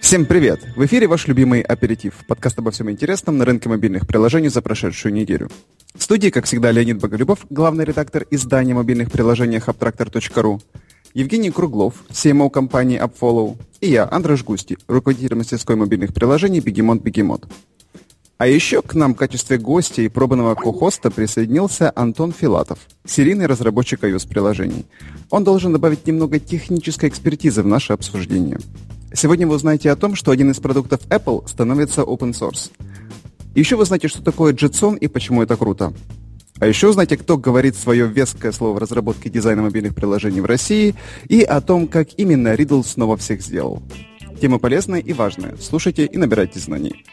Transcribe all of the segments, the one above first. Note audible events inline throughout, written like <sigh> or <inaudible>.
Всем привет! В эфире ваш любимый аперитив, подкаст обо всем интересном на рынке мобильных приложений за прошедшую неделю. В студии, как всегда, Леонид Боголюбов, главный редактор издания мобильных приложений Abtractor.ru, Евгений Круглов, CMO компании AppFollow, и я, Андрей Густи, руководитель мастерской мобильных приложений Бегемот Бегемот. А еще к нам в качестве гостя и пробанного ко-хоста присоединился Антон Филатов, серийный разработчик iOS-приложений. Он должен добавить немного технической экспертизы в наше обсуждение. Сегодня вы узнаете о том, что один из продуктов Apple становится open source. Еще вы знаете, что такое JetSon и почему это круто. А еще узнаете, кто говорит свое веское слово в разработке дизайна мобильных приложений в России и о том, как именно Riddle снова всех сделал. Тема полезная и важная. Слушайте и набирайте знаний.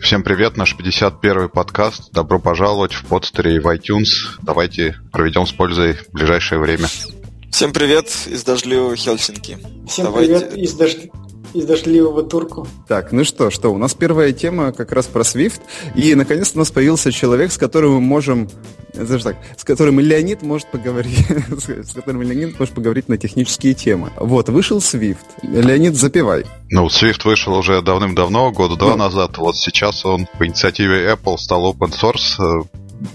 Всем привет, наш 51-й подкаст. Добро пожаловать в подстере и в iTunes. Давайте проведем с пользой ближайшее время. Всем привет из дождливого Хельсинки. Всем Давайте... привет из, дожд... из дождливого Турку. Так, ну что, что, у нас первая тема как раз про Swift, и наконец-то у нас появился человек, с которым мы можем даже так, с которым Леонид может поговорить, <laughs> с которым Леонид может поговорить на технические темы. Вот, вышел Swift. Леонид, запивай. Ну, Swift вышел уже давным-давно, года два ну. назад. Вот сейчас он по инициативе Apple стал open source,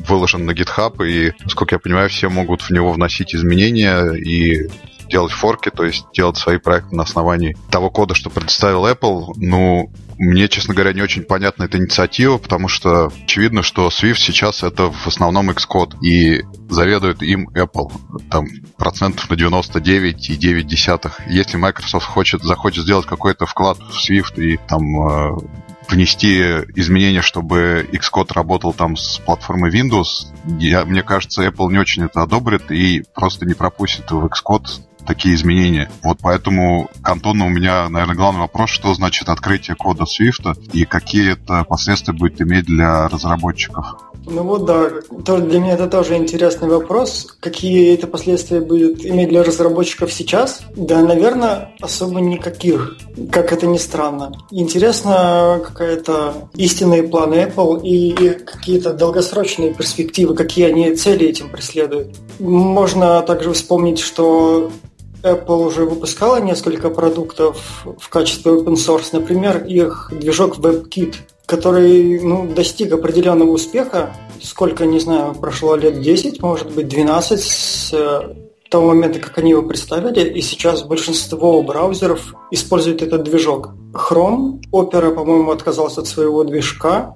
выложен на GitHub, и, насколько я понимаю, все могут в него вносить изменения и делать форки, то есть делать свои проекты на основании того кода, что предоставил Apple. Ну, мне, честно говоря, не очень понятна эта инициатива, потому что очевидно, что Swift сейчас это в основном Xcode, и заведует им Apple. Там процентов на 99,9. Если Microsoft хочет, захочет сделать какой-то вклад в Swift и там э, внести изменения, чтобы Xcode работал там с платформой Windows, я, мне кажется, Apple не очень это одобрит и просто не пропустит в Xcode такие изменения. Вот поэтому к у меня, наверное, главный вопрос, что значит открытие кода Swift и какие это последствия будет иметь для разработчиков. Ну вот да, для меня это тоже интересный вопрос. Какие это последствия будет иметь для разработчиков сейчас? Да, наверное, особо никаких, как это ни странно. Интересно какая-то истинные планы Apple и какие-то долгосрочные перспективы, какие они цели этим преследуют. Можно также вспомнить, что Apple уже выпускала несколько продуктов в качестве open source. Например, их движок WebKit, который ну, достиг определенного успеха. Сколько, не знаю, прошло лет 10, может быть, 12 с э, того момента, как они его представили, и сейчас большинство браузеров используют этот движок. Chrome, Opera, по-моему, отказался от своего движка,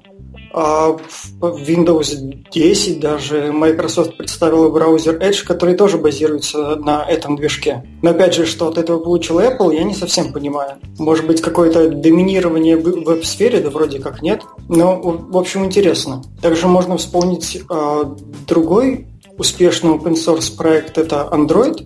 а в Windows 10 даже Microsoft представила браузер Edge, который тоже базируется на этом движке. Но опять же, что от этого получил Apple, я не совсем понимаю. Может быть, какое-то доминирование в веб-сфере, да вроде как нет. Но, в общем, интересно. Также можно вспомнить э, другой успешный open source проект, это Android,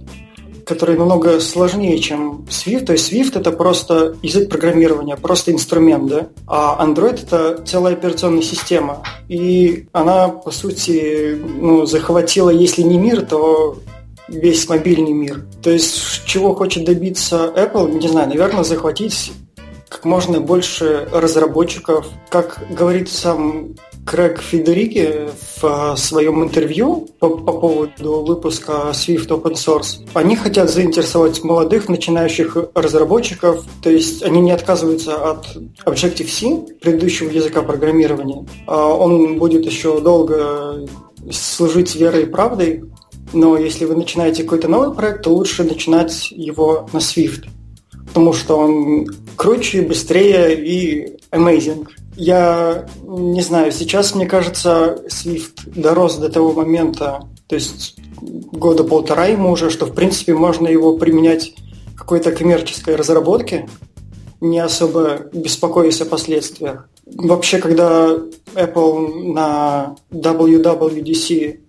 который намного сложнее, чем Swift. То есть Swift это просто язык программирования, просто инструмент, да? А Android это целая операционная система. И она, по сути, ну, захватила, если не мир, то весь мобильный мир. То есть, чего хочет добиться Apple, не знаю, наверное, захватить как можно больше разработчиков. Как говорит сам Крэг Федерики в своем интервью по, по поводу выпуска Swift Open Source, они хотят заинтересовать молодых начинающих разработчиков, то есть они не отказываются от Objective-C, предыдущего языка программирования. А он будет еще долго служить верой и правдой, но если вы начинаете какой-то новый проект, то лучше начинать его на Swift, потому что он круче, быстрее и amazing. Я не знаю, сейчас, мне кажется, Swift дорос до того момента, то есть года полтора ему уже, что, в принципе, можно его применять в какой-то коммерческой разработке, не особо беспокоясь о последствиях. Вообще, когда Apple на WWDC,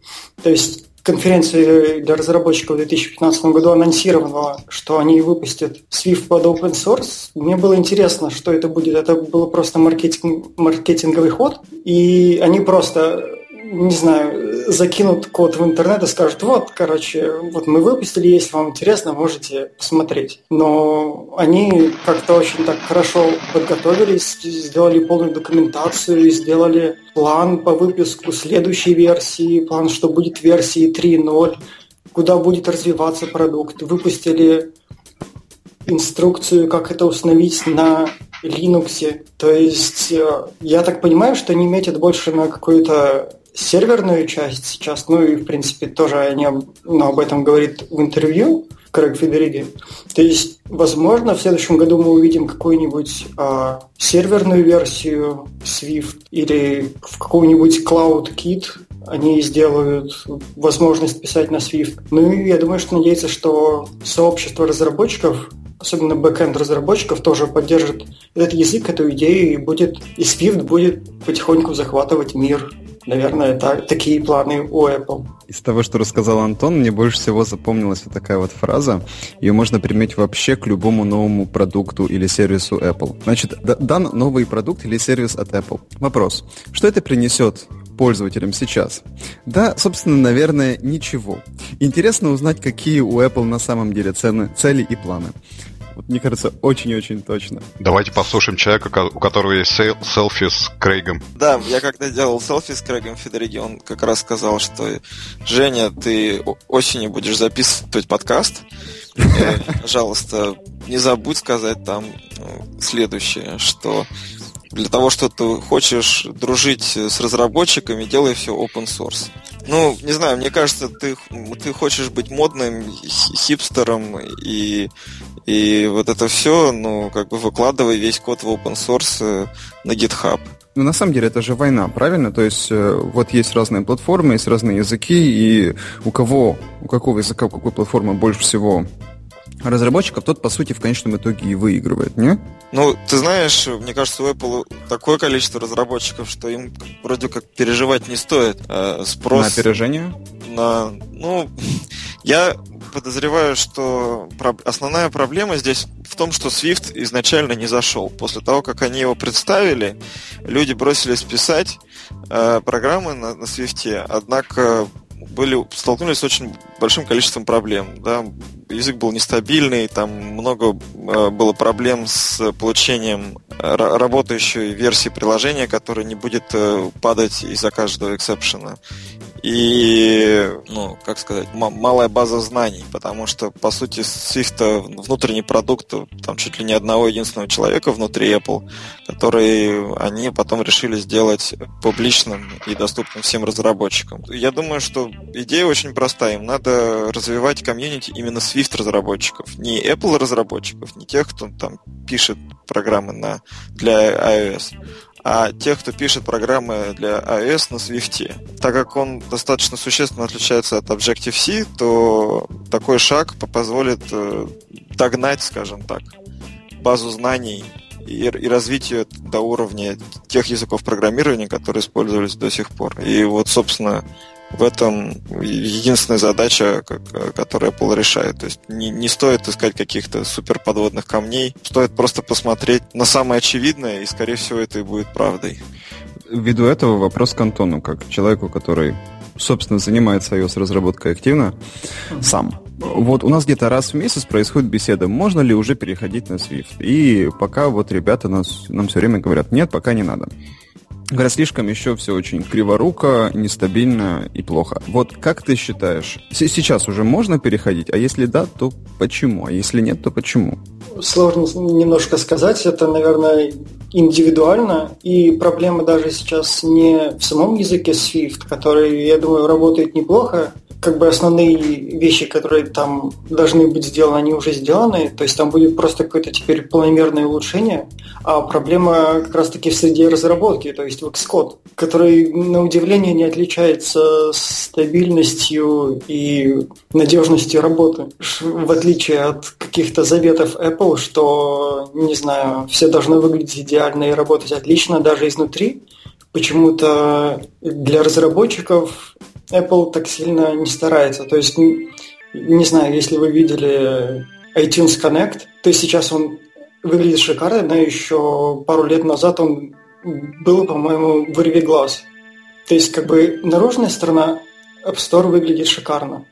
то есть конференции для разработчиков в 2015 году анонсировала, что они выпустят Swift под open source. Мне было интересно, что это будет. Это был просто маркетинг, маркетинговый ход. И они просто не знаю, закинут код в интернет и скажут, вот, короче, вот мы выпустили, если вам интересно, можете посмотреть. Но они как-то очень так хорошо подготовились, сделали полную документацию, сделали план по выпуску следующей версии, план, что будет версии 3.0, куда будет развиваться продукт. Выпустили инструкцию, как это установить на Linux. То есть э, я так понимаю, что они метят больше на какую-то серверную часть сейчас, ну и в принципе тоже они ну, об этом говорит в интервью Крэг Федериги. То есть, возможно, в следующем году мы увидим какую-нибудь э, серверную версию Swift или в какой-нибудь Cloud Kit они сделают возможность писать на Swift. Ну и я думаю, что надеяться, что сообщество разработчиков особенно бэкэнд разработчиков тоже поддержит этот язык, эту идею, и будет и Swift будет потихоньку захватывать мир. Наверное, это такие планы у Apple. Из того, что рассказал Антон, мне больше всего запомнилась вот такая вот фраза. Ее можно применить вообще к любому новому продукту или сервису Apple. Значит, дан новый продукт или сервис от Apple. Вопрос. Что это принесет пользователям сейчас? Да, собственно, наверное, ничего. Интересно узнать, какие у Apple на самом деле цены, цели и планы. Вот, мне кажется, очень-очень точно. Давайте послушаем человека, у которого есть селфи с Крейгом. Да, я когда делал селфи с Крейгом Федериги, он как раз сказал, что Женя, ты осенью будешь записывать подкаст. Э, пожалуйста, не забудь сказать там э, следующее, что для того, что ты хочешь дружить с разработчиками, делай все open source. Ну, не знаю, мне кажется, ты, ты хочешь быть модным хипстером и, и вот это все, ну, как бы выкладывай весь код в open source э, на GitHub. Ну, на самом деле, это же война, правильно? То есть, э, вот есть разные платформы, есть разные языки, и у кого, у какого языка, у какой платформы больше всего разработчиков, тот, по сути, в конечном итоге и выигрывает, не? Ну, ты знаешь, мне кажется, у Apple такое количество разработчиков, что им вроде как переживать не стоит. Э, спрос... На опережение? На... Ну, <laughs> я подозреваю, что основная проблема здесь в том, что Swift изначально не зашел. После того, как они его представили, люди бросились писать э, программы на, на Swift, однако были, столкнулись с очень большим количеством проблем. Да? Язык был нестабильный, там много э, было проблем с получением работающей версии приложения, которая не будет э, падать из-за каждого эксепшена и, ну, как сказать, малая база знаний, потому что, по сути, Swift внутренний продукт, там чуть ли не одного единственного человека внутри Apple, который они потом решили сделать публичным и доступным всем разработчикам. Я думаю, что идея очень простая. Им надо развивать комьюнити именно Swift разработчиков, не Apple разработчиков, не тех, кто там пишет программы на, для iOS, а тех, кто пишет программы для iOS на Swift. Так как он достаточно существенно отличается от Objective-C, то такой шаг позволит э, догнать, скажем так, базу знаний и, и развитие до уровня тех языков программирования, которые использовались до сих пор. И вот, собственно, в этом единственная задача, которую Apple решает. То есть не, не стоит искать каких-то супер подводных камней, стоит просто посмотреть на самое очевидное, и, скорее всего, это и будет правдой. Ввиду этого вопрос к Антону, как человеку, который, собственно, занимается iOS-разработкой активно, сам. Вот у нас где-то раз в месяц происходит беседа, можно ли уже переходить на Swift. И пока вот ребята нас, нам все время говорят, нет, пока не надо. Говорят, слишком еще все очень криворуко, нестабильно и плохо. Вот как ты считаешь, сейчас уже можно переходить? А если да, то почему? А если нет, то почему? Сложно немножко сказать. Это, наверное, индивидуально. И проблема даже сейчас не в самом языке Swift, который, я думаю, работает неплохо, как бы основные вещи, которые там должны быть сделаны, они уже сделаны. То есть там будет просто какое-то теперь планомерное улучшение. А проблема как раз-таки в среде разработки, то есть в Xcode, который, на удивление, не отличается стабильностью и надежностью работы. В отличие от каких-то заветов Apple, что, не знаю, все должно выглядеть идеально и работать отлично даже изнутри. Почему-то для разработчиков Apple так сильно не старается. То есть, не, не знаю, если вы видели iTunes Connect, то сейчас он выглядит шикарно, но еще пару лет назад он был, по-моему, вырви глаз. То есть, как бы, наружная сторона App Store выглядит шикарно.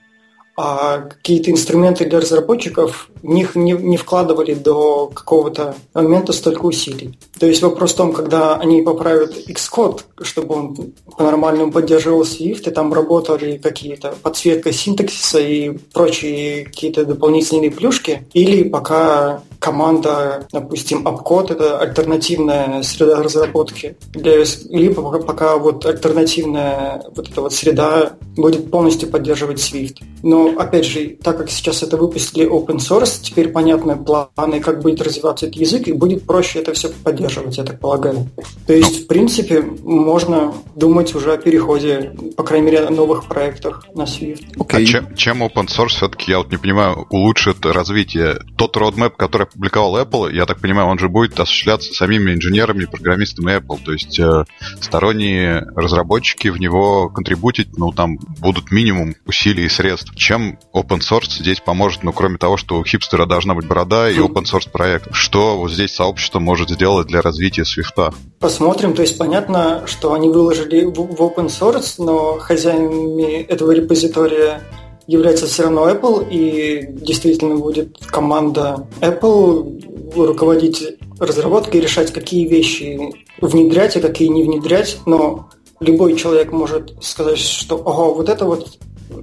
А какие-то инструменты для разработчиков в них не, не вкладывали до какого-то момента столько усилий. То есть вопрос в том, когда они поправят Xcode, чтобы он по-нормальному поддерживал Swift, и там работали какие-то подсветка синтаксиса и прочие какие-то дополнительные плюшки, или пока команда, допустим, Upcode – это альтернативная среда разработки, для, либо пока, пока вот альтернативная вот эта вот среда будет полностью поддерживать Swift. Но, опять же, так как сейчас это выпустили open source, теперь понятны планы, как будет развиваться этот язык, и будет проще это все поддерживать, я так полагаю. То есть, в принципе, можно думать уже о переходе, по крайней мере, о новых проектах на Swift. Okay. А чем, чем open source все-таки, я вот не понимаю, улучшит развитие? Тот roadmap, который опубликовал Apple, я так понимаю, он же будет осуществляться самими инженерами, программистами Apple. То есть э, сторонние разработчики в него контрибутить, ну, там будут минимум усилий и средств. Чем open source здесь поможет, ну, кроме того, что у хипстера должна быть борода и open source проект? Что вот здесь сообщество может сделать для развития Swift? Посмотрим. То есть понятно, что они выложили в, open source, но хозяинами этого репозитория является все равно Apple, и действительно будет команда Apple руководить разработкой, решать, какие вещи внедрять, а какие не внедрять, но любой человек может сказать, что ого, вот это вот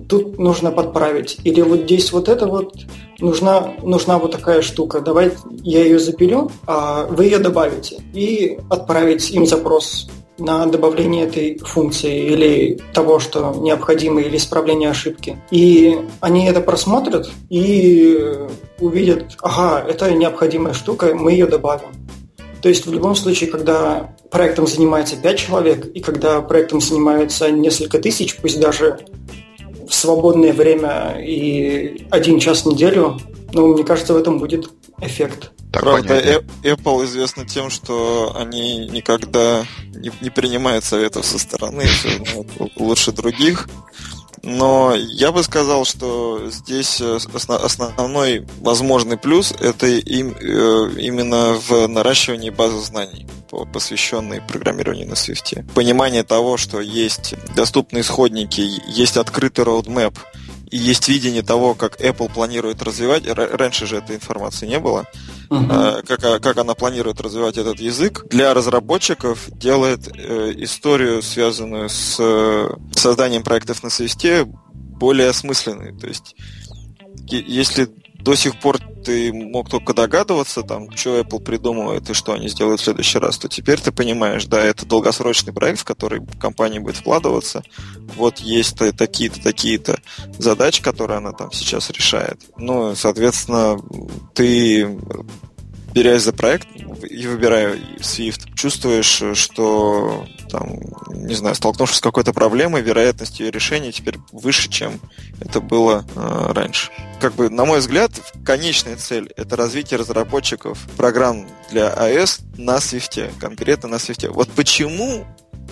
тут нужно подправить, или вот здесь вот это вот нужна, нужна вот такая штука, давай я ее запилю, а вы ее добавите, и отправить им запрос на добавление этой функции или того, что необходимо, или исправление ошибки. И они это просмотрят и увидят, ага, это необходимая штука, мы ее добавим. То есть в любом случае, когда проектом занимается 5 человек, и когда проектом занимается несколько тысяч, пусть даже в свободное время и один час в неделю, ну, мне кажется, в этом будет эффект. Так, Правда, понятно. Apple известна тем, что они никогда не, не принимают советов со стороны, все лучше других. Но я бы сказал, что здесь э, основной возможный плюс это им, э, именно в наращивании базы знаний, посвященной программированию на Swift. Понимание того, что есть доступные исходники, есть открытый roadmap, и есть видение того, как Apple планирует развивать. Раньше же этой информации не было. Uh-huh. Как, а, как она планирует развивать этот язык. Для разработчиков делает э, историю, связанную с э, созданием проектов на свисте, более осмысленной. То есть, если до сих пор ты мог только догадываться, там, что Apple придумывает и что они сделают в следующий раз, то теперь ты понимаешь, да, это долгосрочный проект, в который компания будет вкладываться. Вот есть такие-то, такие-то задачи, которые она там сейчас решает. Ну, соответственно, ты берясь за проект и выбирая Swift, чувствуешь, что там, не знаю, столкнувшись с какой-то проблемой, вероятность ее решения теперь выше, чем это было э, раньше. Как бы, на мой взгляд, конечная цель это развитие разработчиков программ для iOS на Swift, конкретно на Swift. Вот почему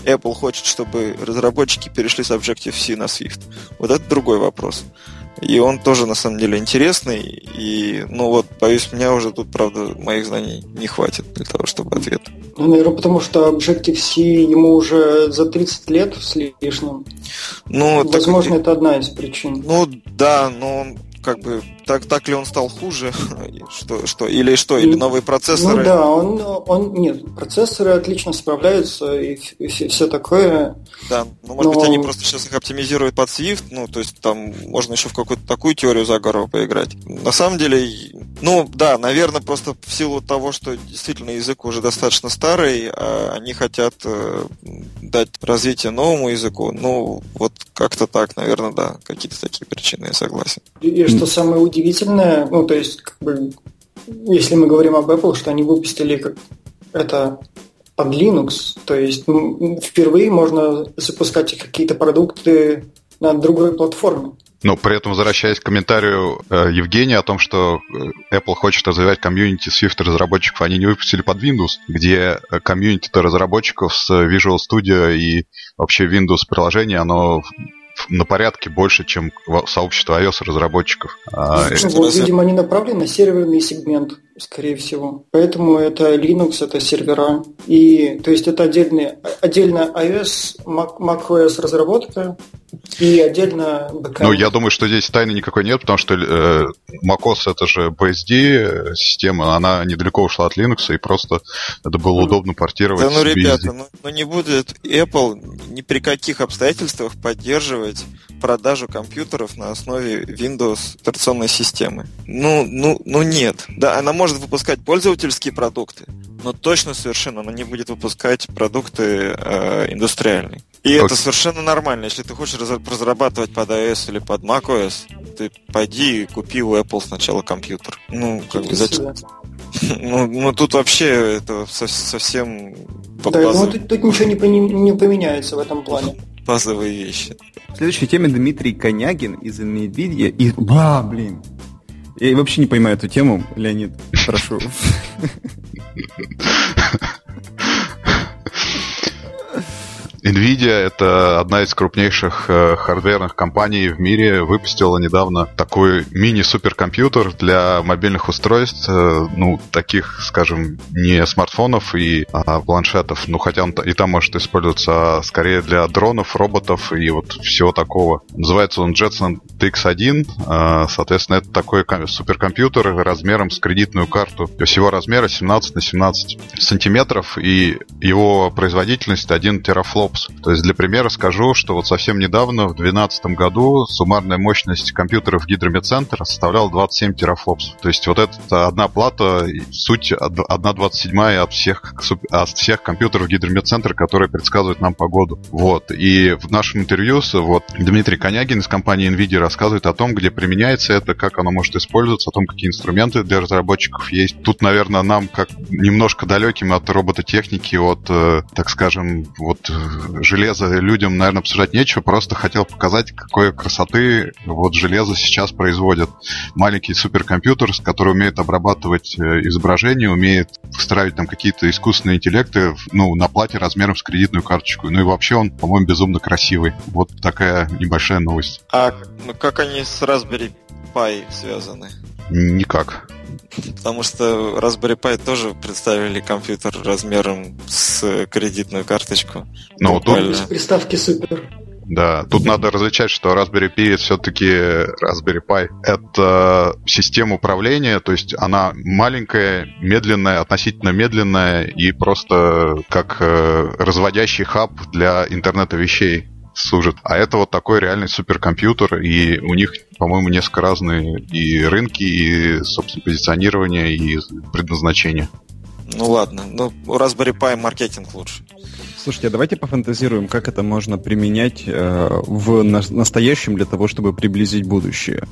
Apple хочет, чтобы разработчики перешли с Objective-C на Swift? Вот это другой вопрос. И он тоже, на самом деле, интересный. И, ну вот, боюсь, меня уже тут, правда, моих знаний не хватит для того, чтобы ответ. Ну, наверное, потому что Objective-C ему уже за 30 лет с лишним. Ну, Возможно, так... это одна из причин. Ну, да, но как бы так, так ли он стал хуже, <laughs> что, что, или что, или новые процессоры? Ну да, он, он нет, процессоры отлично справляются и, и все, все такое. Да, ну может но... быть они просто сейчас их оптимизируют под Swift, ну то есть там можно еще в какую-то такую теорию заговора поиграть. На самом деле, ну да, наверное, просто в силу того, что действительно язык уже достаточно старый, а они хотят э, дать развитие новому языку, ну вот как-то так, наверное, да, какие-то такие причины, я согласен. И что самое удивительное, ну, то есть, как бы, если мы говорим об Apple, что они выпустили как это под Linux, то есть впервые можно запускать какие-то продукты на другой платформе. Но при этом, возвращаясь к комментарию э, Евгения о том, что э, Apple хочет развивать комьюнити Swift разработчиков, они не выпустили под Windows, где э, комьюнити разработчиков с Visual Studio и вообще Windows приложение, оно на порядке больше, чем сообщество iOS разработчиков. А, ну, вот, видимо, они направлены на серверный сегмент. Скорее всего. Поэтому это Linux, это сервера. И, то есть это отдельный, отдельно iOS, Mac, macOS разработка и отдельно backend. Ну, я думаю, что здесь тайны никакой нет, потому что э, macOS это же BSD система, она недалеко ушла от Linux, и просто это было удобно портировать. Да ну, ребята, ну, ну не будет Apple ни при каких обстоятельствах поддерживать продажу компьютеров на основе Windows операционной системы. Ну, ну, ну нет. Да, она может выпускать пользовательские продукты, но точно совершенно она не будет выпускать продукты э, индустриальные. И okay. это совершенно нормально. Если ты хочешь разрабатывать под iOS или под macOS, ты пойди и купи у Apple сначала компьютер. Ну, как бы зачем? <laughs> Ну, ну тут вообще это совсем... Да, ну тут, тут ничего не, не поменяется в этом плане. Базовые вещи. В следующей теме Дмитрий Конягин из NVIDIA. И... Ба, блин. Я вообще не понимаю эту тему, Леонид, прошу. <laughs> Nvidia — это одна из крупнейших э, хардверных компаний в мире. Выпустила недавно такой мини-суперкомпьютер для мобильных устройств, э, ну, таких, скажем, не смартфонов и а, планшетов, ну, хотя он и там может использоваться скорее для дронов, роботов и вот всего такого. Называется он Jetson TX1. Э, соответственно, это такой суперкомпьютер размером с кредитную карту. Всего размера 17 на 17 сантиметров, и его производительность 1 терафлоп флопс. То есть для примера скажу, что вот совсем недавно, в 2012 году, суммарная мощность компьютеров гидромедцентра составляла 27 терафлопс. То есть вот это одна плата, суть 1,27 от всех, от всех компьютеров гидромедцентра, которые предсказывают нам погоду. Вот. И в нашем интервью вот, Дмитрий Конягин из компании NVIDIA рассказывает о том, где применяется это, как оно может использоваться, о том, какие инструменты для разработчиков есть. Тут, наверное, нам как немножко далеким от робототехники, от, э, так скажем, вот железо людям, наверное, обсуждать нечего, просто хотел показать, какой красоты вот железо сейчас производит. Маленький суперкомпьютер, который умеет обрабатывать э, изображение, умеет встраивать там какие-то искусственные интеллекты ну, на плате размером с кредитную карточку. Ну и вообще он, по-моему, безумно красивый. Вот такая небольшая новость. А как они с Raspberry Pi связаны? Никак. Потому что Raspberry Pi тоже представили компьютер размером с кредитную карточку. Ну, тут... С приставки супер. Да, тут надо различать, что Raspberry Pi все-таки Raspberry Pi. Это система управления, то есть она маленькая, медленная, относительно медленная и просто как э, разводящий хаб для интернета вещей служит. А это вот такой реальный суперкомпьютер, и у них, по-моему, несколько разные и рынки, и, собственно, позиционирование, и предназначение. Ну ладно, ну Raspberry Pi маркетинг лучше. Слушайте, а давайте пофантазируем, как это можно применять э, в на- настоящем для того, чтобы приблизить будущее.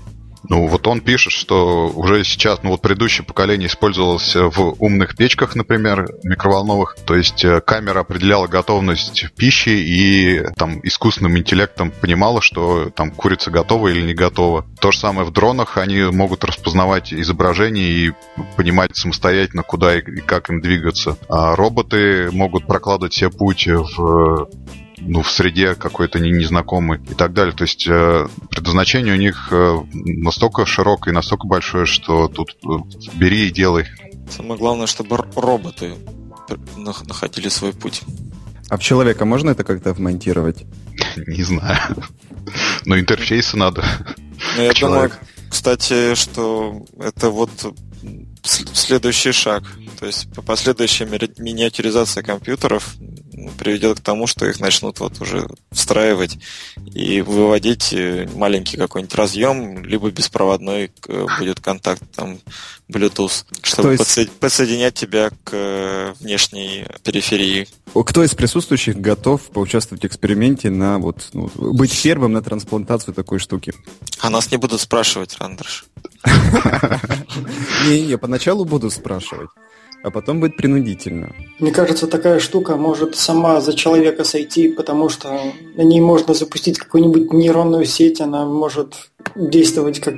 Ну, вот он пишет, что уже сейчас, ну вот предыдущее поколение использовалось в умных печках, например, микроволновых. То есть э, камера определяла готовность пищи и там искусственным интеллектом понимала, что там курица готова или не готова. То же самое в дронах, они могут распознавать изображение и понимать самостоятельно, куда и как им двигаться. А роботы могут прокладывать себе путь в ну, в среде какой-то незнакомый и так далее. То есть э, предназначение у них э, настолько широкое и настолько большое, что тут э, бери и делай. Самое главное, чтобы роботы находили свой путь. А в человека можно это как-то вмонтировать? Не знаю. Но интерфейсы надо. Ну, я думаю, кстати, что это вот следующий шаг. То есть последующая миниатюризация компьютеров приведет к тому, что их начнут вот уже встраивать и выводить э, маленький какой-нибудь разъем, либо беспроводной э, будет контакт там Bluetooth, чтобы есть... подсо- подсоединять тебя к э, внешней периферии. Кто из присутствующих готов поучаствовать в эксперименте на вот ну, быть первым на трансплантацию такой штуки? А нас не будут спрашивать, Рандерш. <laughs> Не-не, поначалу буду спрашивать а потом будет принудительно. Мне кажется, такая штука может сама за человека сойти, потому что на ней можно запустить какую-нибудь нейронную сеть, она может действовать как,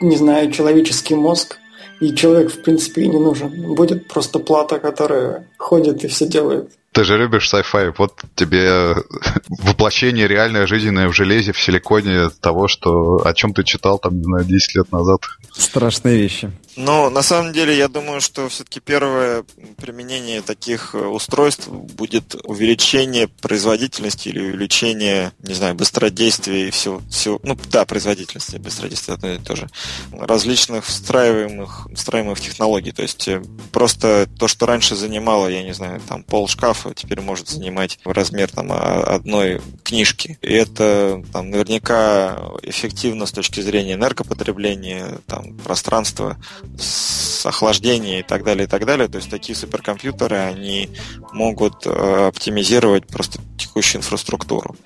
не знаю, человеческий мозг, и человек, в принципе, и не нужен. Будет просто плата, которая ходит и все делает. Ты же любишь sci-fi, вот тебе <laughs> воплощение реальное жизненное в железе, в силиконе того, что о чем ты читал там, не знаю, 10 лет назад. Страшные вещи. Но на самом деле я думаю, что все-таки первое применение таких э, устройств будет увеличение производительности или увеличение, не знаю, быстродействия и всего, всего ну да, производительности, быстродействия одно и то же, различных встраиваемых, встраиваемых технологий. То есть э, просто то, что раньше занимало, я не знаю, там пол шкафа, теперь может занимать размер там одной книжки. И это там наверняка эффективно с точки зрения энергопотребления, там пространства, с охлаждения и так далее, и так далее. То есть такие суперкомпьютеры, они могут э, оптимизировать просто текущую инфраструктуру,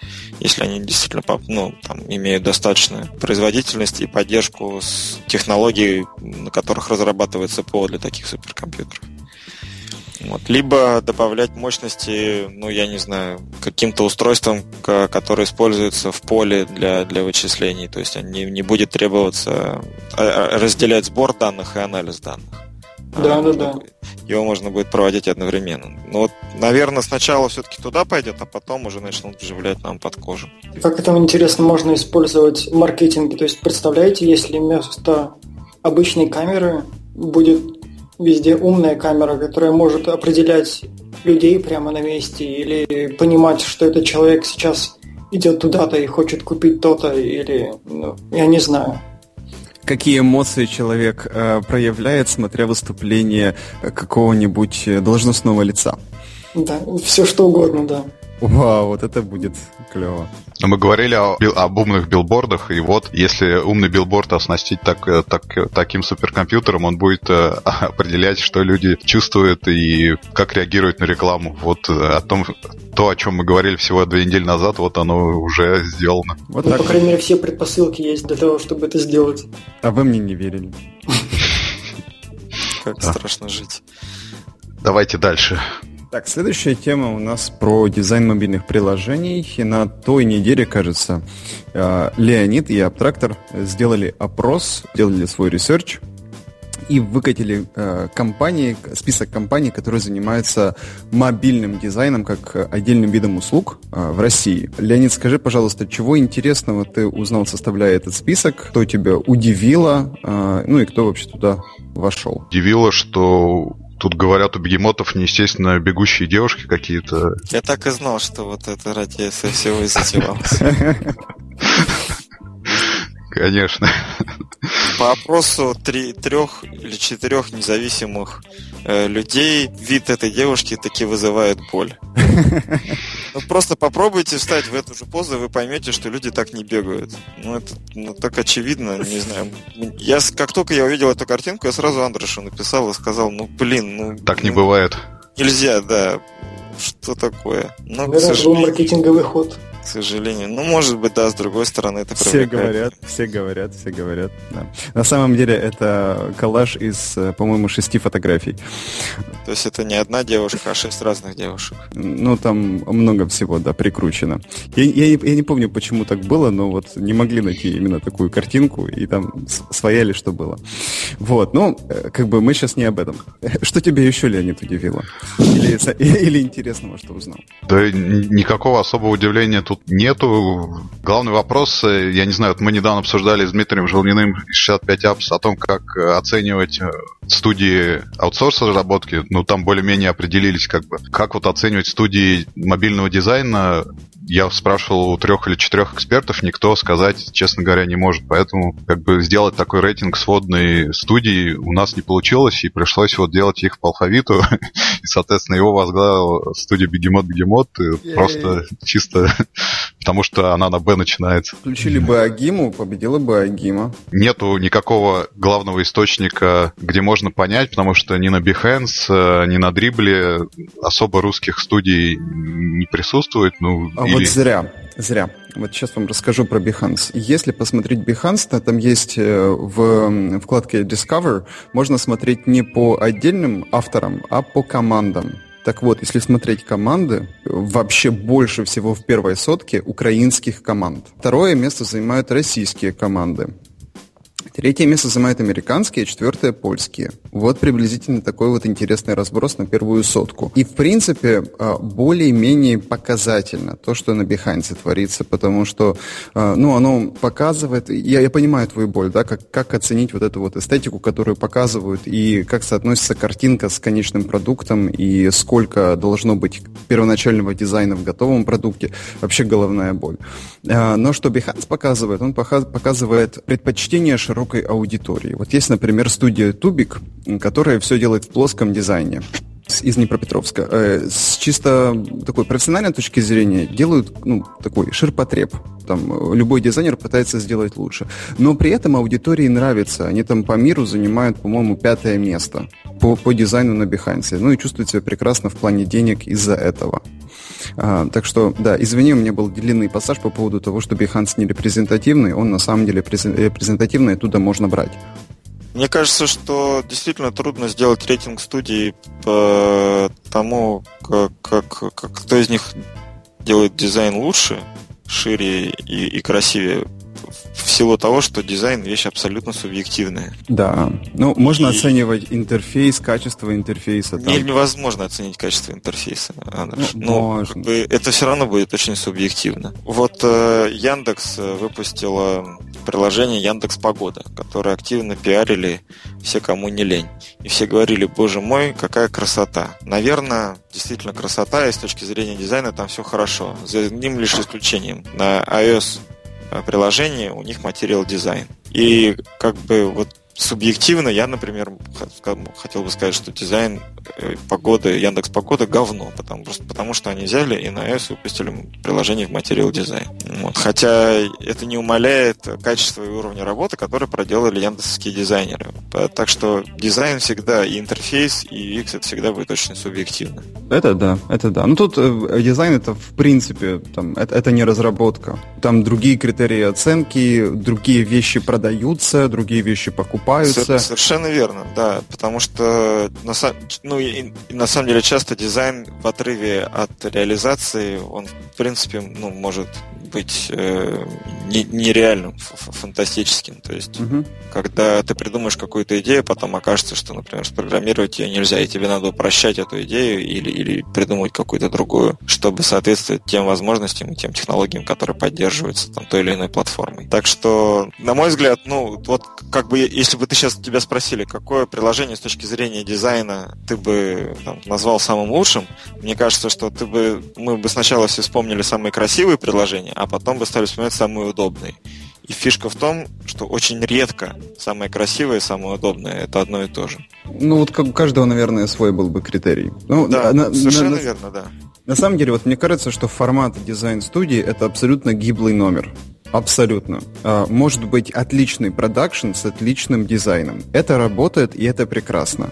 если они действительно ну, там, имеют достаточную производительность и поддержку технологий, на которых разрабатывается ПО для таких суперкомпьютеров. Вот. Либо добавлять мощности, ну, я не знаю, каким-то устройством, которое используется в поле для, для вычислений. То есть не, не будет требоваться а, а, разделять сбор данных и анализ данных. Да, а, да, да. Его можно будет проводить одновременно. Ну вот, наверное, сначала все-таки туда пойдет, а потом уже начнут вживлять нам под кожу. Как это интересно можно использовать в маркетинге? То есть, представляете, если вместо обычной камеры будет везде умная камера, которая может определять людей прямо на месте или понимать, что этот человек сейчас идет туда-то и хочет купить то-то, или, ну, я не знаю. Какие эмоции человек э, проявляет, смотря выступление какого-нибудь должностного лица? Да, все что угодно, да. Вау, вот это будет клево. Но мы говорили о, об умных билбордах, и вот если умный билборд оснастить так, э, так, таким суперкомпьютером, он будет э, <laughs> определять, что люди чувствуют и как реагируют на рекламу. Вот э, о том, то, о чем мы говорили всего две недели назад, вот оно уже сделано. Вот ну, так. по крайней мере, все предпосылки есть для того, чтобы это сделать. А вы мне не верили. <laughs> Как страшно жить. Давайте дальше. Так, следующая тема у нас про дизайн мобильных приложений. И на той неделе, кажется, э, Леонид и AppTractor сделали опрос, сделали свой research и выкатили э, компании, список компаний, которые занимаются мобильным дизайном как отдельным видом услуг э, в России. Леонид, скажи, пожалуйста, чего интересного ты узнал, составляя этот список? Кто тебя удивило? Ну и кто вообще туда вошел? Удивило, что Тут говорят, у бегемотов неестественно бегущие девушки какие-то. Я так и знал, что вот это ради всего и затевалось. Конечно. По опросу три, трех или четырех независимых э, людей вид этой девушки таки вызывает боль. Ну просто попробуйте встать в эту же позу, и вы поймете, что люди так не бегают. Ну это ну, так очевидно, не знаю. Я как только я увидел эту картинку, я сразу Андрешу написал и сказал, ну блин, ну. Так не ну, бывает. Нельзя, да. Что такое? Ну, Наверное, это был маркетинговый ход сожалению. Ну, может быть, да, с другой стороны это Все говорят, все говорят, все говорят. Да. На самом деле это коллаж из, э, по-моему, шести фотографий. То есть это не одна девушка, а шесть разных девушек. Ну, там много всего, да, прикручено. Я, я, я не помню, почему так было, но вот не могли найти именно такую картинку, и там своя ли что было. Вот, ну, э, как бы мы сейчас не об этом. <laughs> Что тебя еще, Леонид, удивило? Или, <laughs> или интересного, что узнал? Да никакого особого удивления тут нету. Главный вопрос, э, я не знаю, вот мы недавно обсуждали с Дмитрием Желниным из 65 Apps о том, как э, оценивать э, студии аутсорс разработки. Ну, там более-менее определились, как бы, как вот оценивать студии мобильного дизайна я спрашивал у трех или четырех экспертов, никто сказать, честно говоря, не может. Поэтому как бы сделать такой рейтинг сводной студии у нас не получилось, и пришлось вот делать их по алфавиту. <laughs> и, соответственно, его возглавил студия Бегемот Бегемот. Просто чисто потому что она на Б начинается. Включили бы Агиму, победила бы Агима. Нету никакого главного источника, где можно понять, потому что ни на Behance, ни на Дрибле особо русских студий не присутствует. Ну, а или... вот зря. Зря. Вот сейчас вам расскажу про Behance. Если посмотреть Behance, то там есть э, в вкладке Discover, можно смотреть не по отдельным авторам, а по командам. Так вот, если смотреть команды, вообще больше всего в первой сотке украинских команд. Второе место занимают российские команды. Третье место занимают американские, четвертое польские. Вот приблизительно такой вот интересный разброс на первую сотку. И, в принципе, а, более-менее показательно то, что на Behance творится, потому что, а, ну, оно показывает, я, я понимаю твою боль, да, как, как оценить вот эту вот эстетику, которую показывают, и как соотносится картинка с конечным продуктом, и сколько должно быть первоначального дизайна в готовом продукте, вообще головная боль. А, но что Behance показывает? Он показывает предпочтение широкой аудитории. Вот есть, например, студия Тубик, которая все делает в плоском дизайне из Днепропетровска. Э, с чисто такой профессиональной точки зрения делают ну, такой ширпотреб. Там э, любой дизайнер пытается сделать лучше. Но при этом аудитории нравится. Они там по миру занимают, по-моему, пятое место по, по дизайну на Behance. Ну и чувствуют себя прекрасно в плане денег из-за этого. А, так что, да, извини, у меня был длинный пассаж по поводу того, что Behance не репрезентативный. Он на самом деле репрезентативный, оттуда можно брать. Мне кажется, что действительно трудно сделать рейтинг студии по тому, как, как, как кто из них делает дизайн лучше, шире и, и красивее в силу того, что дизайн вещь абсолютно субъективная. Да. Ну, можно и... оценивать интерфейс, качество интерфейса. Там. Невозможно оценить качество интерфейса, Андреш. Ну, Но как бы, это все равно будет очень субъективно. Вот э, Яндекс э, выпустила приложение Яндекс Погода, которое активно пиарили все, кому не лень. И все говорили, боже мой, какая красота. Наверное, действительно красота, и с точки зрения дизайна там все хорошо. За одним лишь исключением. На iOS Э, приложении у них материал дизайн. И как бы вот субъективно я, например, хотел бы сказать, что дизайн э, погоды, Яндекс Погода говно, потому, просто потому что они взяли и на iOS выпустили приложение в Material Design. Вот. Хотя это не умаляет качество и уровня работы, которые проделали яндексские дизайнеры. Так что дизайн всегда и интерфейс, и UX это всегда будет очень субъективно. Это да, это да. Ну тут э, дизайн это в принципе, там, это, это не разработка. Там другие критерии оценки, другие вещи продаются, другие вещи покупаются покупаются. Совершенно верно, да, потому что на, ну, и на самом деле часто дизайн в отрыве от реализации, он в принципе ну, может быть э, не, нереальным, фантастическим. То есть, угу. когда ты придумаешь какую-то идею, потом окажется, что, например, спрограммировать ее нельзя, и тебе надо упрощать эту идею или, или придумать какую-то другую, чтобы соответствовать тем возможностям и тем технологиям, которые поддерживаются там, той или иной платформой. Так что, на мой взгляд, ну, вот как бы, если бы ты сейчас тебя спросили, какое приложение с точки зрения дизайна ты бы там, назвал самым лучшим, мне кажется, что ты бы, мы бы сначала все вспомнили самые красивые приложения, а потом бы стали вспоминать самые удобные. И фишка в том, что очень редко самое красивое и самое удобное это одно и то же. Ну вот как у каждого, наверное, свой был бы критерий. Ну, да, на, совершенно на, верно, да. На самом деле, вот мне кажется, что формат дизайн-студии это абсолютно гиблый номер. Абсолютно. А, может быть отличный продакшн с отличным дизайном. Это работает, и это прекрасно.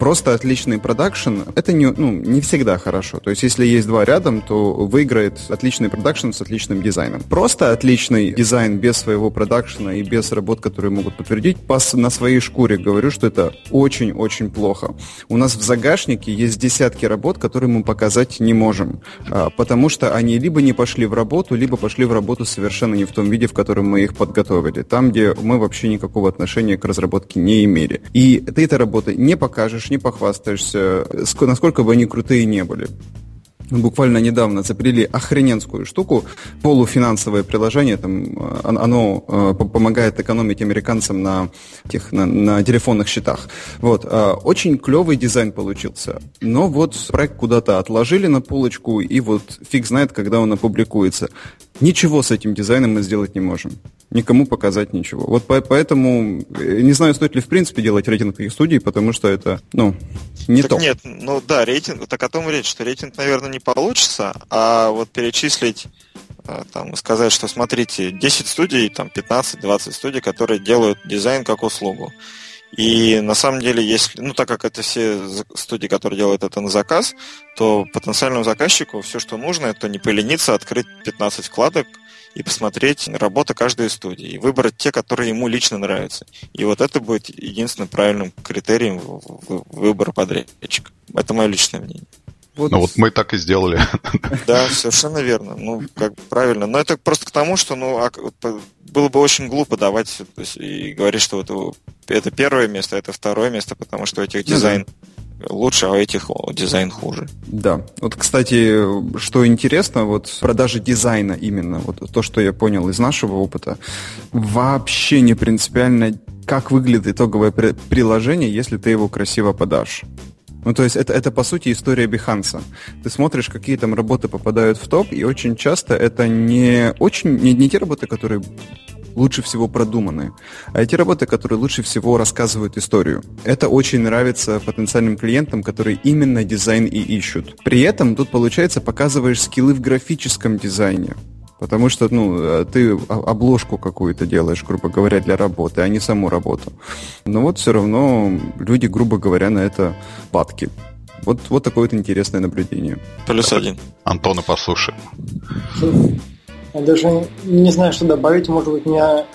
Просто отличный продакшн — это не, ну, не всегда хорошо. То есть, если есть два рядом, то выиграет отличный продакшн с отличным дизайном. Просто отличный дизайн без своего продакшена и без работ, которые могут подтвердить, пас на своей шкуре говорю, что это очень-очень плохо. У нас в загашнике есть десятки работ, которые мы показать не можем, а, потому что они либо не пошли в работу, либо пошли в работу совершенно не в том виде, в котором мы их подготовили. Там, где мы вообще никакого отношения к разработке не имели. И ты этой работы не покажешь, не похвастаешься, насколько бы они крутые не были буквально недавно запилили охрененскую штуку, полуфинансовое приложение, там, э, оно э, помогает экономить американцам на, тех, на, на телефонных счетах. Вот, э, очень клевый дизайн получился, но вот проект куда-то отложили на полочку, и вот фиг знает, когда он опубликуется. Ничего с этим дизайном мы сделать не можем. Никому показать ничего. Вот по поэтому э, не знаю, стоит ли в принципе делать рейтинг таких студий, потому что это, ну, не так то. Нет, ну да, рейтинг, так о том и речь, что рейтинг, наверное, не получится, а вот перечислить э, там, сказать, что смотрите, 10 студий, там 15-20 студий, которые делают дизайн как услугу. И на самом деле, если, ну так как это все студии, которые делают это на заказ, то потенциальному заказчику все, что нужно, это не полениться, открыть 15 вкладок и посмотреть работу каждой студии, и выбрать те, которые ему лично нравятся. И вот это будет единственным правильным критерием выбора подрядчика. Это мое личное мнение. Вот... Ну вот мы так и сделали. <laughs> Да, совершенно верно. Ну, как правильно. Но это просто к тому, что ну, а, было бы очень глупо давать есть, и говорить, что это, это первое место, это второе место, потому что у этих ну дизайн лучше, а у этих дизайн хуже. Да. Вот, кстати, что интересно, вот продажи дизайна именно, вот то, что я понял из нашего опыта, вообще не принципиально, как выглядит итоговое приложение, если ты его красиво подашь. Ну, то есть это, это по сути история Биханса. Ты смотришь, какие там работы попадают в топ, и очень часто это не очень не, не те работы, которые лучше всего продуманы, а эти работы, которые лучше всего рассказывают историю. Это очень нравится потенциальным клиентам, которые именно дизайн и ищут. При этом тут, получается, показываешь скиллы в графическом дизайне. Потому что, ну, ты обложку какую-то делаешь, грубо говоря, для работы, а не саму работу. Но вот все равно люди, грубо говоря, на это падки. Вот, вот такое вот интересное наблюдение. Плюс один. Антона послушай. Я даже не знаю, что добавить. Может быть, у меня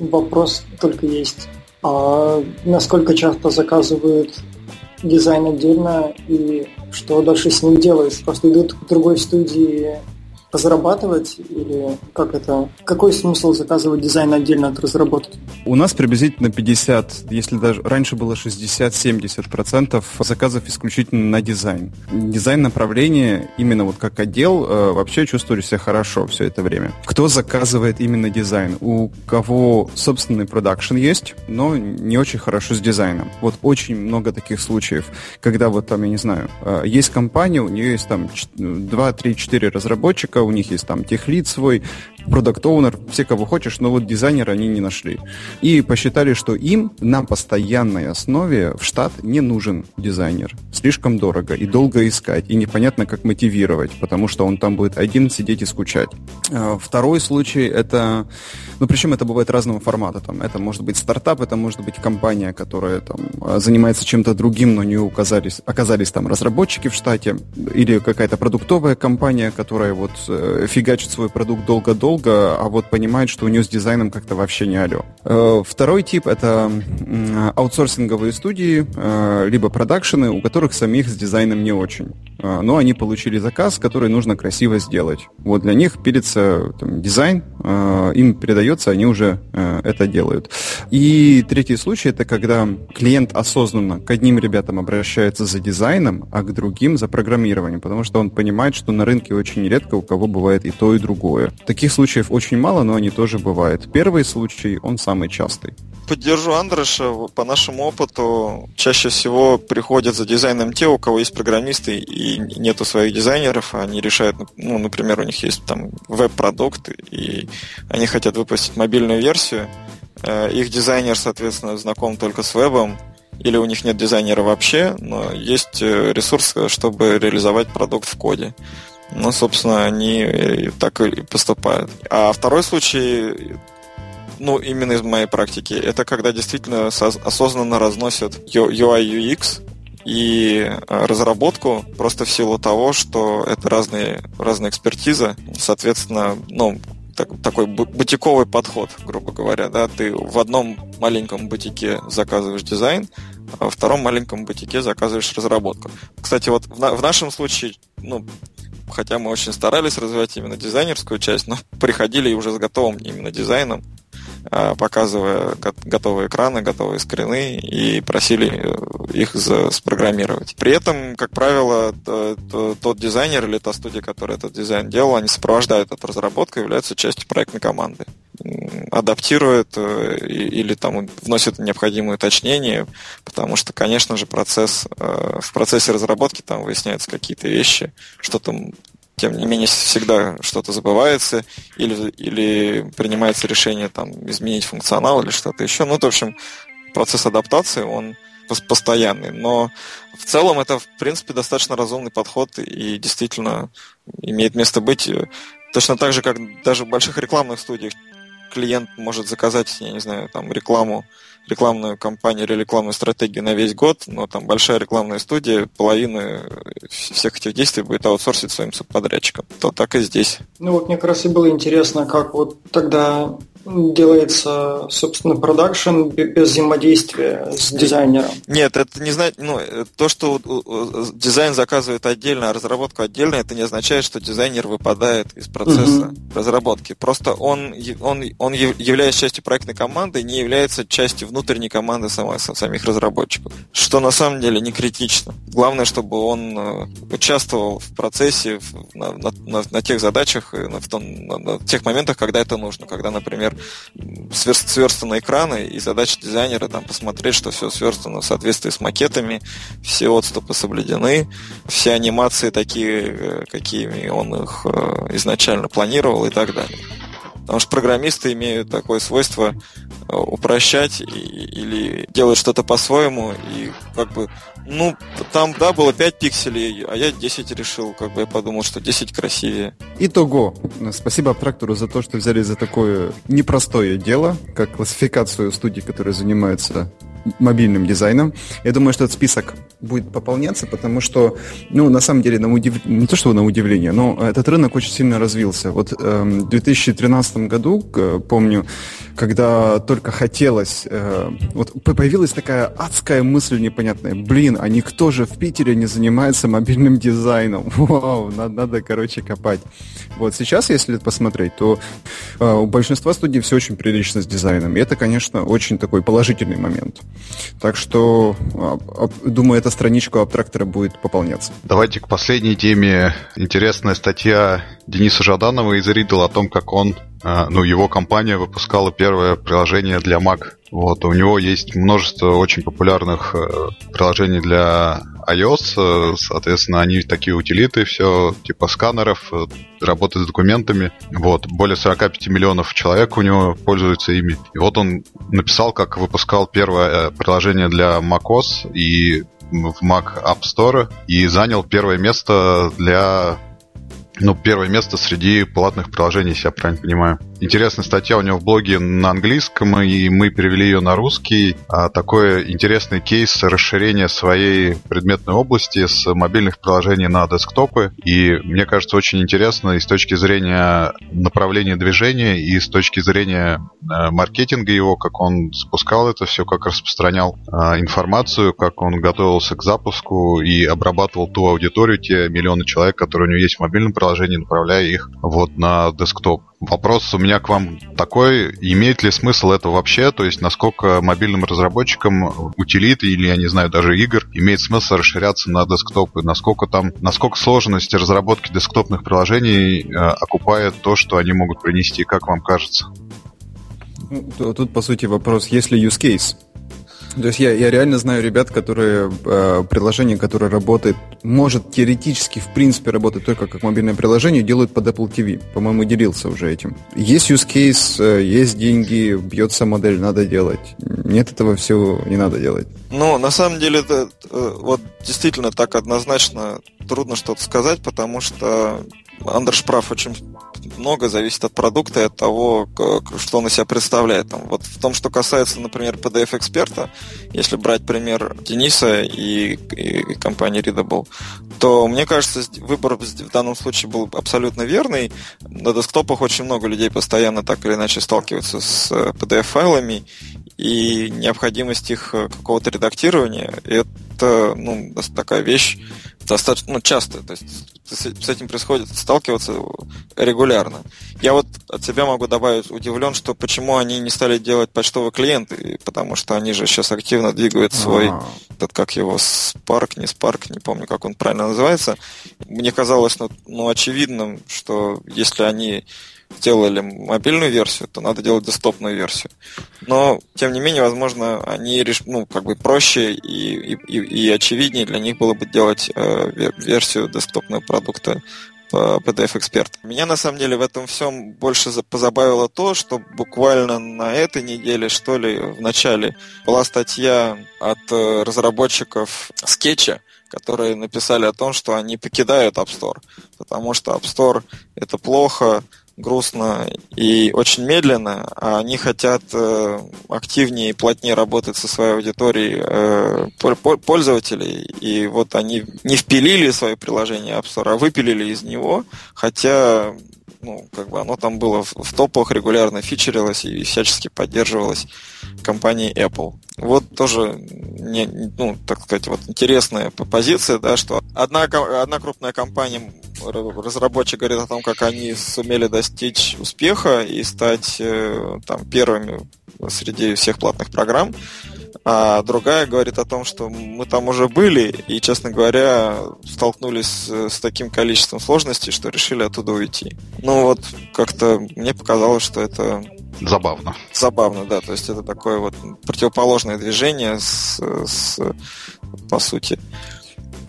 вопрос только есть. А насколько часто заказывают дизайн отдельно и что дальше с ним делают? Просто идут к другой студии разрабатывать или как это? Какой смысл заказывать дизайн отдельно от разработки? У нас приблизительно 50, если даже раньше было 60-70% заказов исключительно на дизайн. Дизайн направления именно вот как отдел э, вообще чувствовали себя хорошо все это время. Кто заказывает именно дизайн? У кого собственный продакшн есть, но не очень хорошо с дизайном. Вот очень много таких случаев, когда вот там, я не знаю, э, есть компания, у нее есть там 2, 3, 4 разработчика, у них есть там техлит свой, продукт оунер все, кого хочешь, но вот дизайнера они не нашли. И посчитали, что им на постоянной основе в штат не нужен дизайнер. Слишком дорого и долго искать, и непонятно, как мотивировать, потому что он там будет один сидеть и скучать. А, второй случай это, ну причем это бывает разного формата. Там, это может быть стартап, это может быть компания, которая там занимается чем-то другим, но не указались, оказались там разработчики в штате, или какая-то продуктовая компания, которая вот э, фигачит свой продукт долго-долго, долго, а вот понимает, что у нее с дизайном как-то вообще не алё. Э, второй тип — это аутсорсинговые студии, э, либо продакшены, у которых самих с дизайном не очень. Э, но они получили заказ, который нужно красиво сделать. Вот для них пилится там, дизайн, им передается, они уже это делают. И третий случай — это когда клиент осознанно к одним ребятам обращается за дизайном, а к другим за программированием, потому что он понимает, что на рынке очень редко у кого бывает и то, и другое. Таких случаев очень мало, но они тоже бывают. Первый случай, он самый частый. Поддержу Андреша. По нашему опыту, чаще всего приходят за дизайном те, у кого есть программисты и нету своих дизайнеров. Они решают, ну, например, у них есть там веб-продукт, и они хотят выпустить мобильную версию. Э, их дизайнер, соответственно, знаком только с вебом, или у них нет дизайнера вообще, но есть э, ресурс, чтобы реализовать продукт в коде. Ну, собственно, они так и поступают. А второй случай, ну, именно из моей практики, это когда действительно осознанно разносят UI, UX и а, разработку просто в силу того, что это разные, разные экспертизы. Соответственно, ну, так, такой бутиковый подход, грубо говоря, да, ты в одном маленьком бутике заказываешь дизайн, а во втором маленьком бутике заказываешь разработку. Кстати, вот в, на, в нашем случае, ну, хотя мы очень старались развивать именно дизайнерскую часть, но приходили уже с готовым именно дизайном, показывая готовые экраны, готовые скрины и просили э, их спрограммировать. При этом, как правило, тот дизайнер или та студия, которая этот дизайн делала, они сопровождают эту разработку являются частью проектной команды адаптирует э, или там вносит необходимые уточнения, потому что, конечно же, процесс, э, в процессе разработки там выясняются какие-то вещи, что там тем не менее всегда что-то забывается или, или принимается решение там изменить функционал или что-то еще. Ну, в общем, процесс адаптации, он постоянный. Но в целом это, в принципе, достаточно разумный подход и действительно имеет место быть. Точно так же, как даже в больших рекламных студиях клиент может заказать, я не знаю, там рекламу, рекламную кампанию или рекламную стратегию на весь год, но там большая рекламная студия половины всех этих действий будет аутсорсить своим субподрядчикам. То так и здесь. Ну вот мне как раз и было интересно, как вот тогда делается, собственно, продакшн без взаимодействия с дизайнером. Нет, это не значит, ну, то, что дизайн заказывает отдельно, а разработку отдельно, это не означает, что дизайнер выпадает из процесса угу. разработки. Просто он, он, он являясь частью проектной команды, не является частью внутренней команды самых, самих разработчиков, что на самом деле не критично. Главное, чтобы он э, участвовал в процессе на, на, на, на тех задачах, на, в том, на, на тех моментах, когда это нужно, когда, например, сверстаны экраны, и задача дизайнера там посмотреть, что все сверстано в соответствии с макетами, все отступы соблюдены, все анимации такие, э, какими он их э, изначально планировал и так далее. Потому что программисты имеют такое свойство э, упрощать или делать что-то по-своему, и как бы, ну, там, да, было 5 пикселей, а я 10 решил, как бы я подумал, что 10 красивее. Итого. Спасибо Абтрактору за то, что взяли за такое непростое дело, как классификацию студий, которые занимаются мобильным дизайном. Я думаю, что этот список будет пополняться, потому что, ну, на самом деле, на удив... не то, что на удивление, но этот рынок очень сильно развился. Вот э, в 2013 году, помню, когда только хотелось, э, вот появилась такая адская мысль непонятная, блин, а никто же в Питере не занимается мобильным дизайном. <laughs> Вау, надо, надо короче, копать. Вот сейчас, если посмотреть, то э, у большинства студий все очень прилично с дизайном. И это, конечно, очень такой положительный момент. Так что, думаю, эта страничка абтрактора будет пополняться. Давайте к последней теме. Интересная статья Дениса Жаданова из Riddle о том, как он ну, его компания выпускала первое приложение для Mac. Вот, у него есть множество очень популярных э, приложений для iOS, э, соответственно, они такие утилиты, все типа сканеров, э, работы с документами. Вот, более 45 миллионов человек у него пользуются ими. И вот он написал, как выпускал первое приложение для macOS и в Mac App Store и занял первое место для ну, первое место среди платных приложений, если я правильно понимаю. Интересная статья у него в блоге на английском, и мы перевели ее на русский. А такой интересный кейс расширения своей предметной области с мобильных приложений на десктопы. И мне кажется, очень интересно и с точки зрения направления движения, и с точки зрения э, маркетинга его, как он спускал это все, как распространял э, информацию, как он готовился к запуску и обрабатывал ту аудиторию, те миллионы человек, которые у него есть в мобильном приложении, направляя их вот на десктоп. Вопрос у меня к вам такой, имеет ли смысл это вообще, то есть насколько мобильным разработчикам утилиты или, я не знаю, даже игр имеет смысл расширяться на десктопы, насколько там, насколько сложность разработки десктопных приложений э, окупает то, что они могут принести, как вам кажется? Ну, тут, по сути, вопрос, есть ли use case? То есть я, я реально знаю ребят, которые э, приложение, которое работает, может теоретически, в принципе, работать только как мобильное приложение, делают под Apple TV. По-моему, делился уже этим. Есть use case, э, есть деньги, бьется модель, надо делать. Нет, этого всего не надо делать. Ну, на самом деле, это э, вот действительно так однозначно трудно что-то сказать, потому что андершправ очень много зависит от продукта и от того, что он из себя представляет. Там, вот в том, что касается, например, PDF-эксперта, если брать пример Дениса и, и, компании Readable, то мне кажется, выбор в данном случае был абсолютно верный. На десктопах очень много людей постоянно так или иначе сталкиваются с э, PDF-файлами, и необходимость их э, какого-то редактирования, это ну, такая вещь достаточно ну, часто. То есть с этим происходит сталкиваться регулярно. Я вот от себя могу добавить, удивлен, что почему они не стали делать почтовые клиенты, потому что они же сейчас активно двигают свой, А-а-а. этот как его, Spark, не Spark, не помню, как он правильно называется. Мне казалось ну, ну очевидным, что если они сделали мобильную версию, то надо делать десктопную версию. Но, тем не менее, возможно, они реш... ну, как бы проще и, и, и очевиднее для них было бы делать э, версию десктопного продукта PDF эксперт. Меня на самом деле в этом всем больше позабавило то, что буквально на этой неделе, что ли, в начале была статья от э, разработчиков скетча, которые написали о том, что они покидают App Store, потому что App Store это плохо, грустно и очень медленно, а они хотят э, активнее и плотнее работать со своей аудиторией э, пользователей. И вот они не впилили свое приложение App Store, а выпилили из него, хотя ну, как бы оно там было в, топах, регулярно фичерилось и всячески поддерживалось компанией Apple. Вот тоже, не, ну, так сказать, вот интересная позиция, да, что одна, одна крупная компания, разработчик говорит о том, как они сумели достичь успеха и стать э, там первыми среди всех платных программ, а другая говорит о том, что мы там уже были и, честно говоря, столкнулись с, с таким количеством сложностей, что решили оттуда уйти. Ну вот как-то мне показалось, что это Забавно. Забавно, да. То есть это такое вот противоположное движение с, с по сути.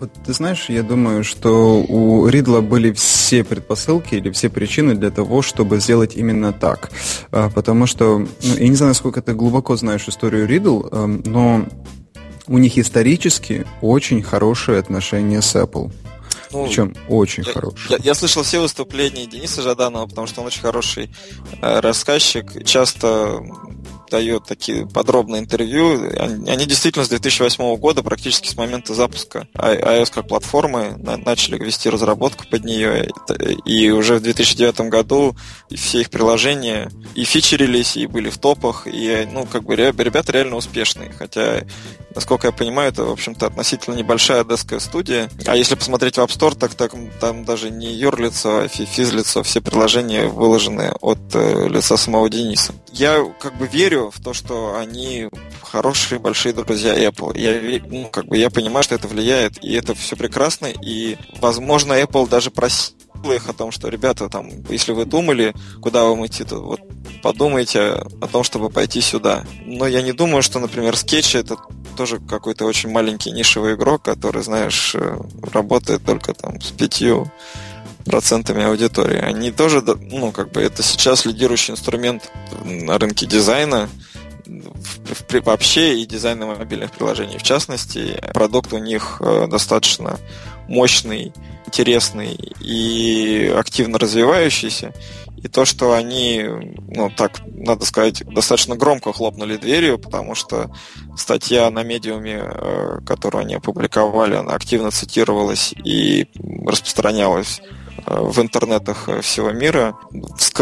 Вот ты знаешь, я думаю, что у Ридла были все предпосылки или все причины для того, чтобы сделать именно так. А, потому что, ну, я не знаю, насколько ты глубоко знаешь историю Ридл, эм, но у них исторически очень хорошие отношения с Apple. Ну, Причем очень я, хороший. Я, я слышал все выступления Дениса Жаданова, потому что он очень хороший э, рассказчик. Часто дает такие подробные интервью. Они, действительно с 2008 года, практически с момента запуска iOS как платформы, на, начали вести разработку под нее. И уже в 2009 году все их приложения и фичерились, и были в топах, и, ну, как бы ребята реально успешные. Хотя Насколько я понимаю, это, в общем-то, относительно небольшая деская студия. А если посмотреть в App Store, так, так там даже не юрлицо, а физлицо. Все приложения выложены от э, лица самого Дениса. Я как бы верю в то, что они хорошие, большие друзья Apple. Я, ну, как бы, я понимаю, что это влияет, и это все прекрасно, и, возможно, Apple даже просил их о том, что, ребята, там, если вы думали, куда вам идти, то вот подумайте о том, чтобы пойти сюда. Но я не думаю, что, например, скетчи это тоже какой-то очень маленький нишевый игрок, который, знаешь, э, работает только там с пятью процентами аудитории. Они тоже, ну, как бы это сейчас лидирующий инструмент на рынке дизайна, вообще и дизайна мобильных приложений. В частности, продукт у них э, достаточно мощный, интересный и активно развивающийся. И то, что они, ну, так, надо сказать, достаточно громко хлопнули дверью, потому что статья на медиуме, э, которую они опубликовали, она активно цитировалась и распространялась в интернетах э, всего мира,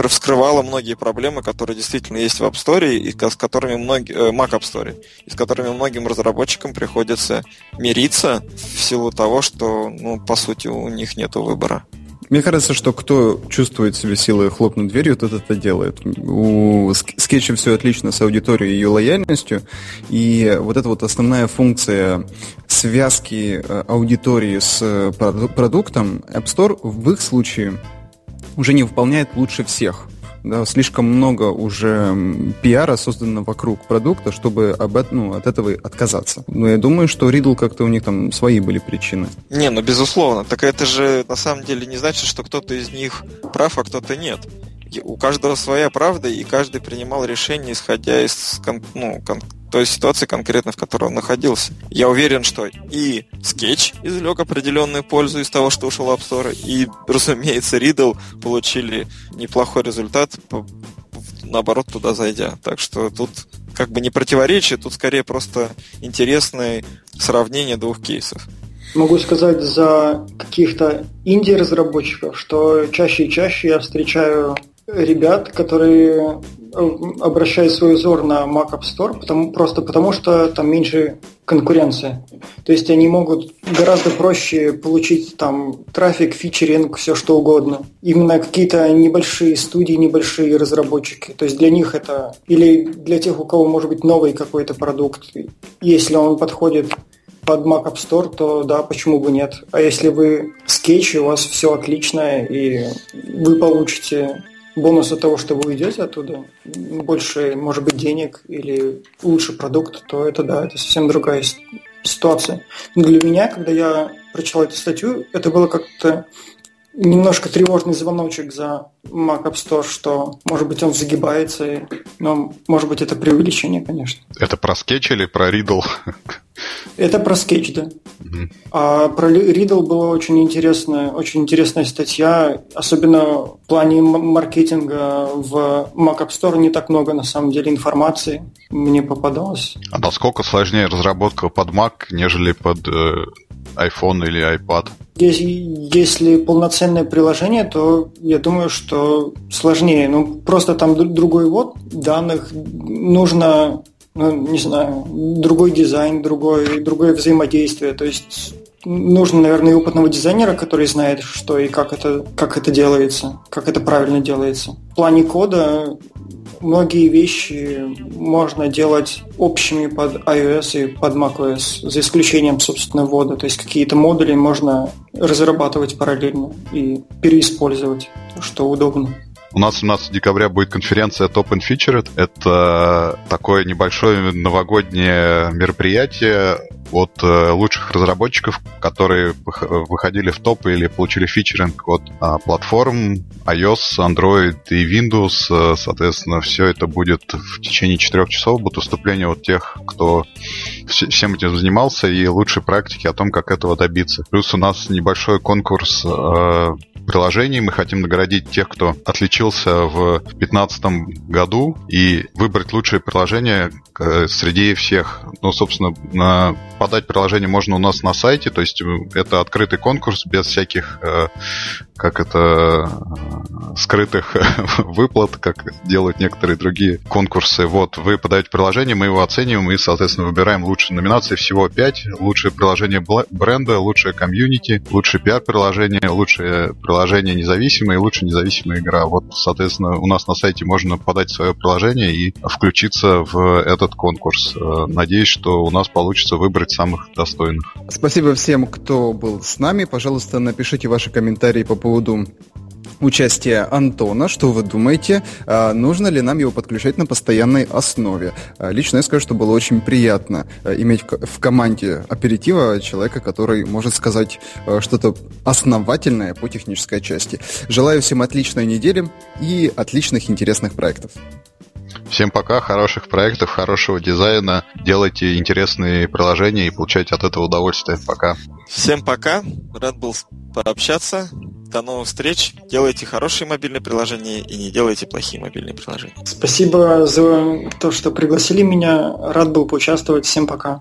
вскрывала многие проблемы, которые действительно есть в App Store, и с которыми многие, Mac App Store, и с которыми многим разработчикам приходится мириться в силу того, что, ну, по сути, у них нет выбора. Мне кажется, что кто чувствует себе силы хлопнуть дверью, тот это делает. У скетча все отлично с аудиторией и ее лояльностью. И вот эта вот основная функция связки э, аудитории с э, продуктом App Store в их случае уже не выполняет лучше всех слишком много уже пиара создано вокруг продукта, чтобы об, ну, от этого отказаться. Но я думаю, что Ридл как-то у них там свои были причины. Не, ну безусловно. Так это же на самом деле не значит, что кто-то из них прав, а кто-то нет у каждого своя правда, и каждый принимал решение, исходя из ну, кон- той ситуации конкретно, в которой он находился. Я уверен, что и Sketch извлек определенную пользу из того, что ушел App Store, и, <laughs> разумеется, Riddle получили неплохой результат, наоборот, туда зайдя. Так что тут как бы не противоречие, тут скорее просто интересное сравнение двух кейсов. Могу сказать за каких-то инди-разработчиков, что чаще и чаще я встречаю ребят, которые э, обращают свой взор на Mac App Store, потому, просто потому что там меньше конкуренции. То есть они могут гораздо проще получить там трафик, фичеринг, все что угодно. Именно какие-то небольшие студии, небольшие разработчики. То есть для них это... Или для тех, у кого может быть новый какой-то продукт. Если он подходит под Mac App Store, то да, почему бы нет. А если вы скетч, у вас все отлично, и вы получите бонус от того, что вы уйдете оттуда, больше, может быть, денег или лучший продукт, то это да, это совсем другая ситуация. Но для меня, когда я прочитал эту статью, это было как-то немножко тревожный звоночек за Mac App Store, что, может быть, он загибается, но, может быть, это преувеличение, конечно. Это про скетч или про Riddle? Это про скетч, да. Угу. А про Riddle была очень интересная, очень интересная статья, особенно в плане маркетинга в Mac App Store не так много, на самом деле, информации мне попадалось. А насколько сложнее разработка под Mac, нежели под э, iPhone или iPad. Если, если полноценное приложение, то я думаю, что сложнее. Ну, просто там другой ввод данных, нужно, ну, не знаю, другой дизайн, другой, другое взаимодействие. То есть нужно, наверное, и опытного дизайнера, который знает, что и как это, как это делается, как это правильно делается. В плане кода многие вещи можно делать общими под iOS и под macOS, за исключением, собственно, ввода. То есть какие-то модули можно разрабатывать параллельно и переиспользовать, что удобно. У нас 17 декабря будет конференция Top and Featured. Это такое небольшое новогоднее мероприятие от э, лучших разработчиков, которые выходили в топ или получили фичеринг от а, платформ iOS, Android и Windows. Э, соответственно, все это будет в течение четырех часов. Будут выступления от тех, кто всем этим занимался, и лучшие практики о том, как этого добиться. Плюс у нас небольшой конкурс э, приложений. Мы хотим наградить тех, кто отличился в 2015 году и выбрать лучшее приложение среди всех. Ну, собственно, подать приложение можно у нас на сайте, то есть э, это открытый конкурс без всяких, э, как это, э, скрытых <laughs> выплат, как делают некоторые другие конкурсы. Вот, вы подаете приложение, мы его оцениваем и, соответственно, выбираем лучшие номинации. Всего 5. Лучшее приложение бренда, лучшее комьюнити, лучшее пиар-приложение, лучшее приложение независимое и лучшая независимая игра. Вот, соответственно, у нас на сайте можно подать свое приложение и включиться в этот конкурс. Надеюсь, что у нас получится выбрать самых достойных. Спасибо всем, кто был с нами. Пожалуйста, напишите ваши комментарии по поводу участия Антона. Что вы думаете? А, нужно ли нам его подключать на постоянной основе? А, лично я скажу, что было очень приятно а, иметь в команде оператива человека, который может сказать что-то основательное по технической части. Желаю всем отличной недели и отличных интересных проектов. Всем пока, хороших проектов, хорошего дизайна. Делайте интересные приложения и получайте от этого удовольствие. Пока. Всем пока. Рад был пообщаться. До новых встреч. Делайте хорошие мобильные приложения и не делайте плохие мобильные приложения. Спасибо за то, что пригласили меня. Рад был поучаствовать. Всем пока.